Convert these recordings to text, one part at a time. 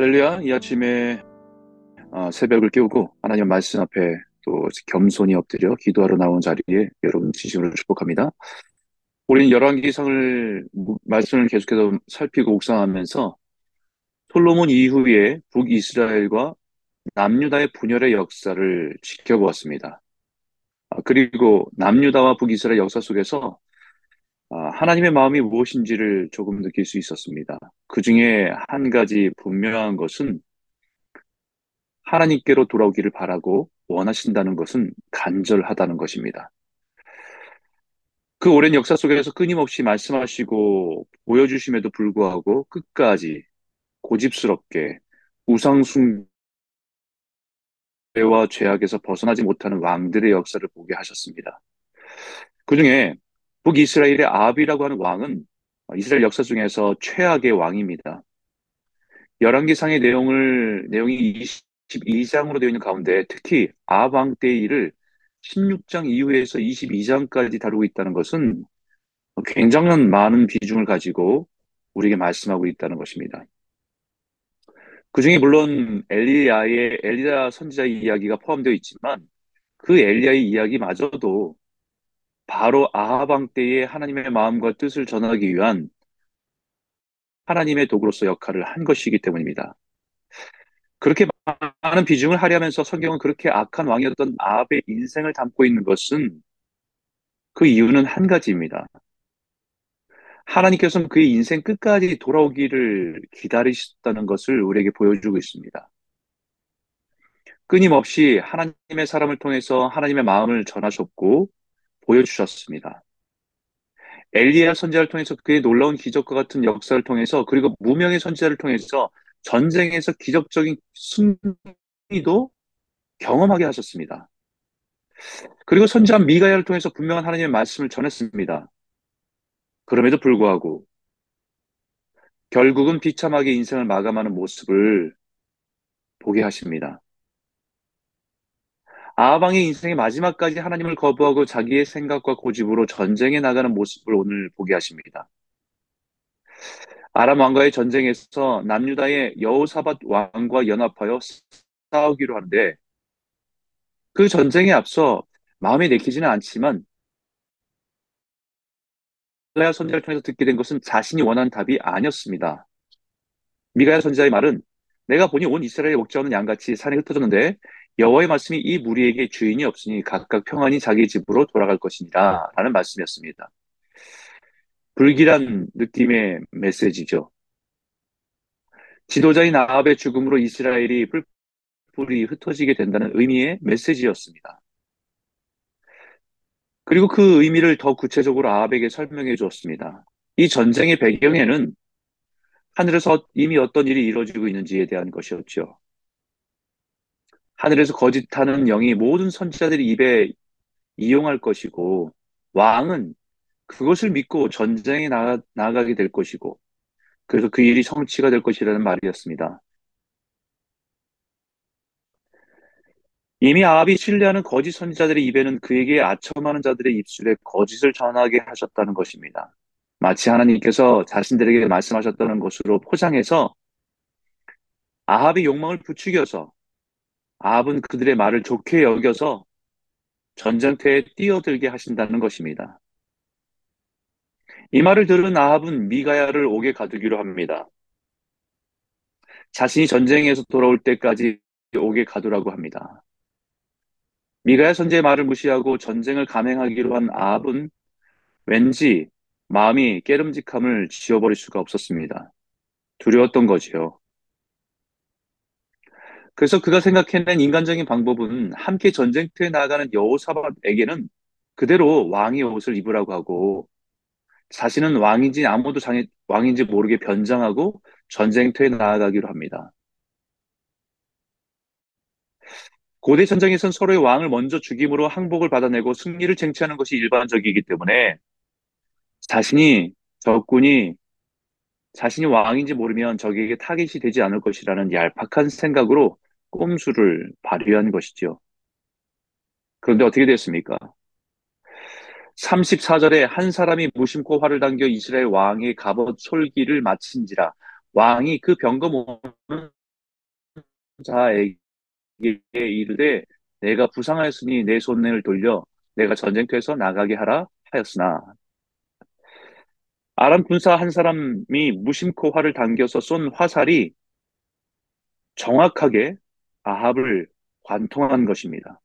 할렐루야, 이 아침에 어, 새벽을 깨우고 하나님 말씀 앞에 또 겸손히 엎드려 기도하러 나온 자리에 여러분 진심으로 축복합니다. 우리는 열왕기상을 말씀을 계속해서 살피고 묵상하면서 솔로몬 이후에 북이스라엘과 남유다의 분열의 역사를 지켜보았습니다. 아, 그리고 남유다와 북이스라엘 역사 속에서 아, 하나님의 마음이 무엇인지를 조금 느낄 수 있었습니다. 그 중에 한 가지 분명한 것은 하나님께로 돌아오기를 바라고 원하신다는 것은 간절하다는 것입니다. 그 오랜 역사 속에서 끊임없이 말씀하시고 보여주심에도 불구하고 끝까지 고집스럽게 우상숭배와 죄악에서 벗어나지 못하는 왕들의 역사를 보게 하셨습니다. 그 중에 북이스라엘의 아합이라고 하는 왕은 이스라엘 역사 중에서 최악의 왕입니다. 열왕기상의 내용을 내용이 22장으로 되어 있는 가운데 특히 아합 왕 때의 일을 16장 이후에서 22장까지 다루고 있다는 것은 굉장한 많은 비중을 가지고 우리에게 말씀하고 있다는 것입니다. 그 중에 물론 엘리야의 엘리야 선지자의 이야기가 포함되어 있지만 그 엘리야의 이야기마저도 바로 아하방 때에 하나님의 마음과 뜻을 전하기 위한 하나님의 도구로서 역할을 한 것이기 때문입니다. 그렇게 많은 비중을 하려면서 성경은 그렇게 악한 왕이었던 아합의 인생을 담고 있는 것은 그 이유는 한 가지입니다. 하나님께서는 그의 인생 끝까지 돌아오기를 기다리셨다는 것을 우리에게 보여주고 있습니다. 끊임없이 하나님의 사람을 통해서 하나님의 마음을 전하셨고 보여주셨습니다. 엘리야 선지자를 통해서 그의 놀라운 기적과 같은 역사를 통해서 그리고 무명의 선지자를 통해서 전쟁에서 기적적인 승리도 경험하게 하셨습니다. 그리고 선지자 미가야를 통해서 분명한 하나님의 말씀을 전했습니다. 그럼에도 불구하고 결국은 비참하게 인생을 마감하는 모습을 보게 하십니다. 아방의 인생의 마지막까지 하나님을 거부하고 자기의 생각과 고집으로 전쟁에 나가는 모습을 오늘 보게 하십니다. 아람 왕과의 전쟁에서 남유다의 여호사밧 왕과 연합하여 싸우기로 하는데 그 전쟁에 앞서 마음에 내키지는 않지만 미가야 선지자를 통해서 듣게 된 것은 자신이 원하는 답이 아니었습니다. 미가야 선지자의 말은 내가 보니 온 이스라엘에 목자 없는 양같이 산에 흩어졌는데 여호와의 말씀이 이 무리에게 주인이 없으니 각각 평안히 자기 집으로 돌아갈 것이니라 라는 말씀이었습니다. 불길한 느낌의 메시지죠. 지도자인 아합의 죽음으로 이스라엘이 뿔뿔이 흩어지게 된다는 의미의 메시지였습니다. 그리고 그 의미를 더 구체적으로 아합에게 설명해 주었습니다. 이 전쟁의 배경에는 하늘에서 이미 어떤 일이 이루어지고 있는지에 대한 것이었죠. 하늘에서 거짓하는 영이 모든 선지자들이 입에 이용할 것이고 왕은 그것을 믿고 전쟁에 나가, 나가게 될 것이고 그래서 그 일이 성취가 될 것이라는 말이었습니다. 이미 아합이 신뢰하는 거짓 선지자들의 입에는 그에게 아첨하는 자들의 입술에 거짓을 전하게 하셨다는 것입니다. 마치 하나님께서 자신들에게 말씀하셨다는 것으로 포장해서 아합의 욕망을 부추겨서 아합은 그들의 말을 좋게 여겨서 전쟁터에 뛰어들게 하신다는 것입니다. 이 말을 들은 아합은 미가야를 옥에 가두기로 합니다. 자신이 전쟁에서 돌아올 때까지 옥에 가두라고 합니다. 미가야 선제의 말을 무시하고 전쟁을 감행하기로 한 아합은 왠지 마음이 깨름직함을 지워버릴 수가 없었습니다. 두려웠던 거지요. 그래서 그가 생각해낸 인간적인 방법은 함께 전쟁터에 나가는 여호사밧에게는 그대로 왕의 옷을 입으라고 하고 자신은 왕인지 아무도 장애, 왕인지 모르게 변장하고 전쟁터에 나아가기로 합니다. 고대 전쟁에선 서로의 왕을 먼저 죽임으로 항복을 받아내고 승리를 쟁취하는 것이 일반적이기 때문에 자신이 적군이 자신이 왕인지 모르면 적에게 타깃이 되지 않을 것이라는 얄팍한 생각으로 꼼수를 발휘한 것이지요. 그런데 어떻게 됐습니까? 34절에 한 사람이 무심코 활을 당겨 이스라엘 왕의 갑옷 솔기를 마친지라 왕이 그 병거 모는 자에게 이르되 내가 부상하였으니 내 손을 돌려 내가 전쟁터에서 나가게 하라 하였으나 아람 군사 한 사람이 무심코 활을 당겨서 쏜 화살이 정확하게 아합을 관통한 것입니다.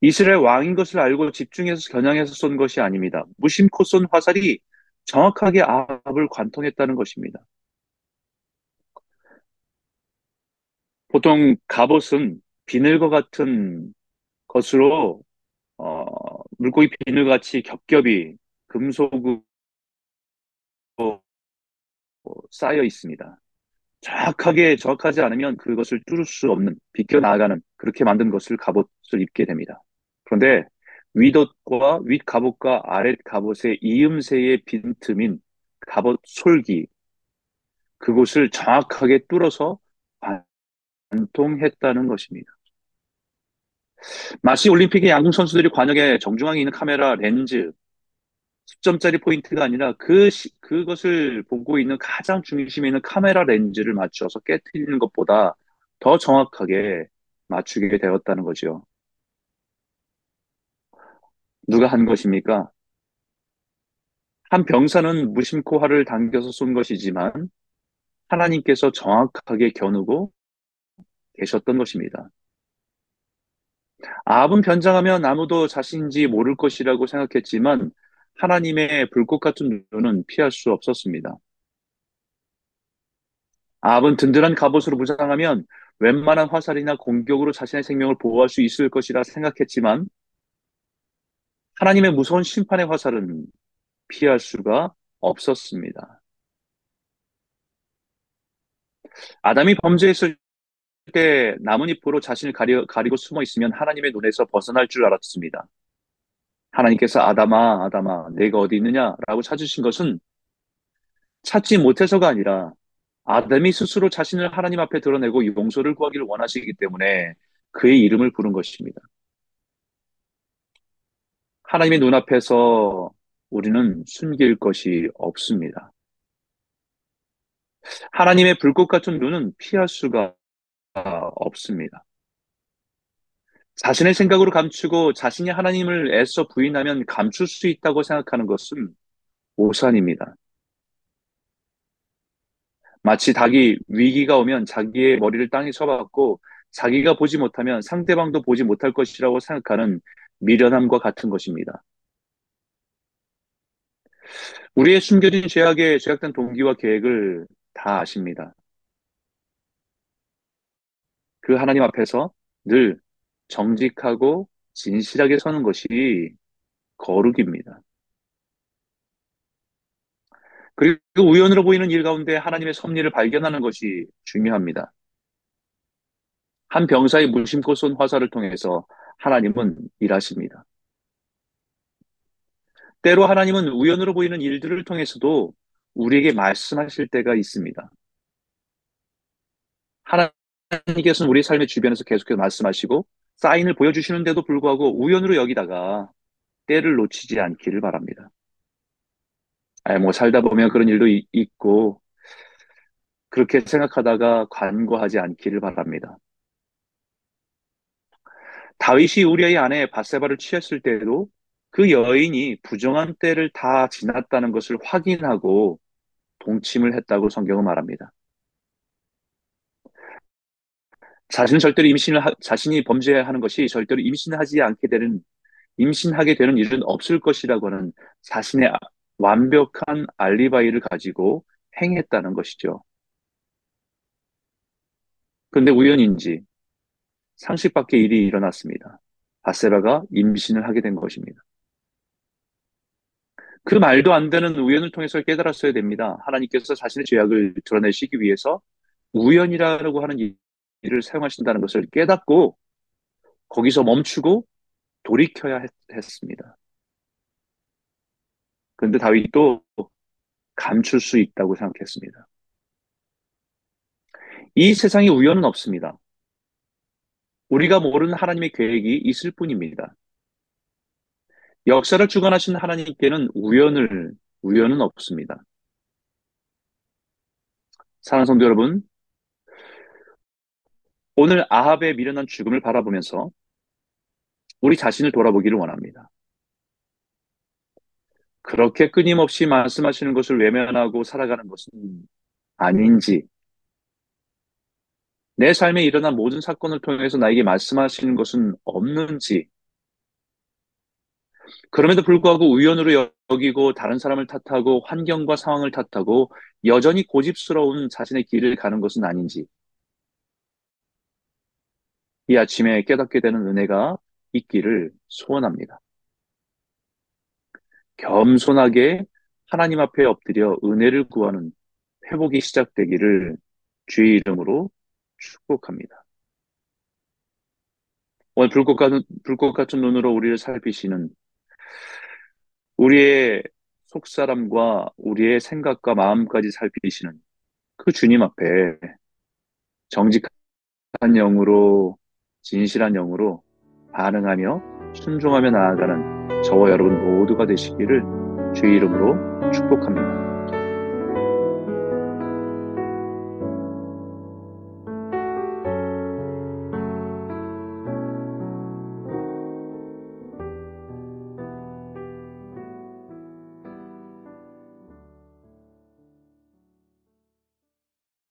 이스라엘 왕인 것을 알고 집중해서 겨냥해서 쏜 것이 아닙니다. 무심코 쏜 화살이 정확하게 아합을 관통했다는 것입니다. 보통 갑옷은 비늘과 같은 것으로 어, 물고기 비늘같이 겹겹이 금속으로 쌓여 있습니다. 정확하게 정확하지 않으면 그것을 뚫을 수 없는 비껴 나가는 그렇게 만든 것을 갑옷을 입게 됩니다. 그런데 윗옷과 윗 갑옷과 아랫 갑옷의 이음새의 빈틈인 갑옷 솔기 그곳을 정확하게 뚫어서 관통했다는 것입니다. 마치 올림픽의 양궁 선수들이 관역에 정중앙에 있는 카메라 렌즈 10점짜리 포인트가 아니라 그 시, 그것을 보고 있는 가장 중심에 있는 카메라 렌즈를 맞춰서 깨뜨리는 것보다 더 정확하게 맞추게 되었다는 거죠. 누가 한 것입니까? 한 병사는 무심코 활을 당겨서 쏜 것이지만 하나님께서 정확하게 겨누고 계셨던 것입니다. 아합은 변장하면 아무도 자신인지 모를 것이라고 생각했지만 하나님의 불꽃 같은 눈은 피할 수 없었습니다. 아합은 든든한 갑옷으로 무장하면 웬만한 화살이나 공격으로 자신의 생명을 보호할 수 있을 것이라 생각했지만 하나님의 무서운 심판의 화살은 피할 수가 없었습니다. 아담이 범죄했을 때 나뭇잎으로 자신을 가리, 가리고 숨어 있으면 하나님의 눈에서 벗어날 줄 알았습니다. 하나님께서 아담아, 아담아, 내가 어디 있느냐라고 찾으신 것은 찾지 못해서가 아니라 아담이 스스로 자신을 하나님 앞에 드러내고 용서를 구하기를 원하시기 때문에 그의 이름을 부른 것입니다. 하나님의 눈앞에서 우리는 숨길 것이 없습니다. 하나님의 불꽃 같은 눈은 피할 수가 없습니다. 자신의 생각으로 감추고 자신이 하나님을 애써 부인하면 감출 수 있다고 생각하는 것은 오산입니다. 마치 닭이 위기가 오면 자기의 머리를 땅에 쳐박고 자기가 보지 못하면 상대방도 보지 못할 것이라고 생각하는 미련함과 같은 것입니다. 우리의 숨겨진 죄악의 죄악된 동기와 계획을 다 아십니다. 그 하나님 앞에서 늘 정직하고 진실하게 서는 것이 거룩입니다. 그리고 우연으로 보이는 일 가운데 하나님의 섭리를 발견하는 것이 중요합니다. 한 병사의 무심코 쏜 화살을 통해서 하나님은 일하십니다. 때로 하나님은 우연으로 보이는 일들을 통해서도 우리에게 말씀하실 때가 있습니다. 하나님께서는 우리 삶의 주변에서 계속해서 말씀하시고 사인을 보여주시는데도 불구하고 우연으로 여기다가 때를 놓치지 않기를 바랍니다. 아, 뭐 살다 보면 그런 일도 이, 있고 그렇게 생각하다가 관고하지 않기를 바랍니다. 다윗이 우리의 아내 바세바를 취했을 때에도 그 여인이 부정한 때를 다 지났다는 것을 확인하고 동침을 했다고 성경은 말합니다. 자신은 절대로 임신을 하, 자신이 범죄하는 것이 절대로 임신하지 않게 되는 임신하게 되는 일은 없을 것이라고 하는 자신의 완벽한 알리바이를 가지고 행했다는 것이죠. 그런데 우연인지 상식 밖의 일이 일어났습니다. 바세바가 임신을 하게 된 것입니다. 그 말도 안 되는 우연을 통해서 깨달았어야 됩니다. 하나님께서 자신의 죄악을 드러내시기 위해서 우연이라고 하는 일을 사용하신다는 것을 깨닫고 거기서 멈추고 돌이켜야 했, 습니다 그런데 다윗도 감출 수 있다고 생각했습니다. 이 세상에 우연은 없습니다. 우리가 모르는 하나님의 계획이 있을 뿐입니다. 역사를 주관하신 하나님께는 우연을, 우연은 없습니다. 사랑하는 성도 여러분, 오늘 아합의 미련한 죽음을 바라보면서 우리 자신을 돌아보기를 원합니다. 그렇게 끊임없이 말씀하시는 것을 외면하고 살아가는 것은 아닌지, 내 삶에 일어난 모든 사건을 통해서 나에게 말씀하시는 것은 없는지, 그럼에도 불구하고 우연으로 여기고 다른 사람을 탓하고 환경과 상황을 탓하고 여전히 고집스러운 자신의 길을 가는 것은 아닌지, 이 아침에 깨닫게 되는 은혜가 있기를 소원합니다. 겸손하게 하나님 앞에 엎드려 은혜를 구하는 회복이 시작되기를 주의 이름으로 축복합니다. 오늘 불꽃 같은, 불꽃 같은 눈으로 우리를 살피시는 우리의 속사람과 우리의 생각과 마음까지 살피시는 그 주님 앞에 정직한 영으로 진실한 영으로 반응하며 순종하며 나아가는 저와 여러분 모두가 되시기를 주의 이름으로 축복합니다.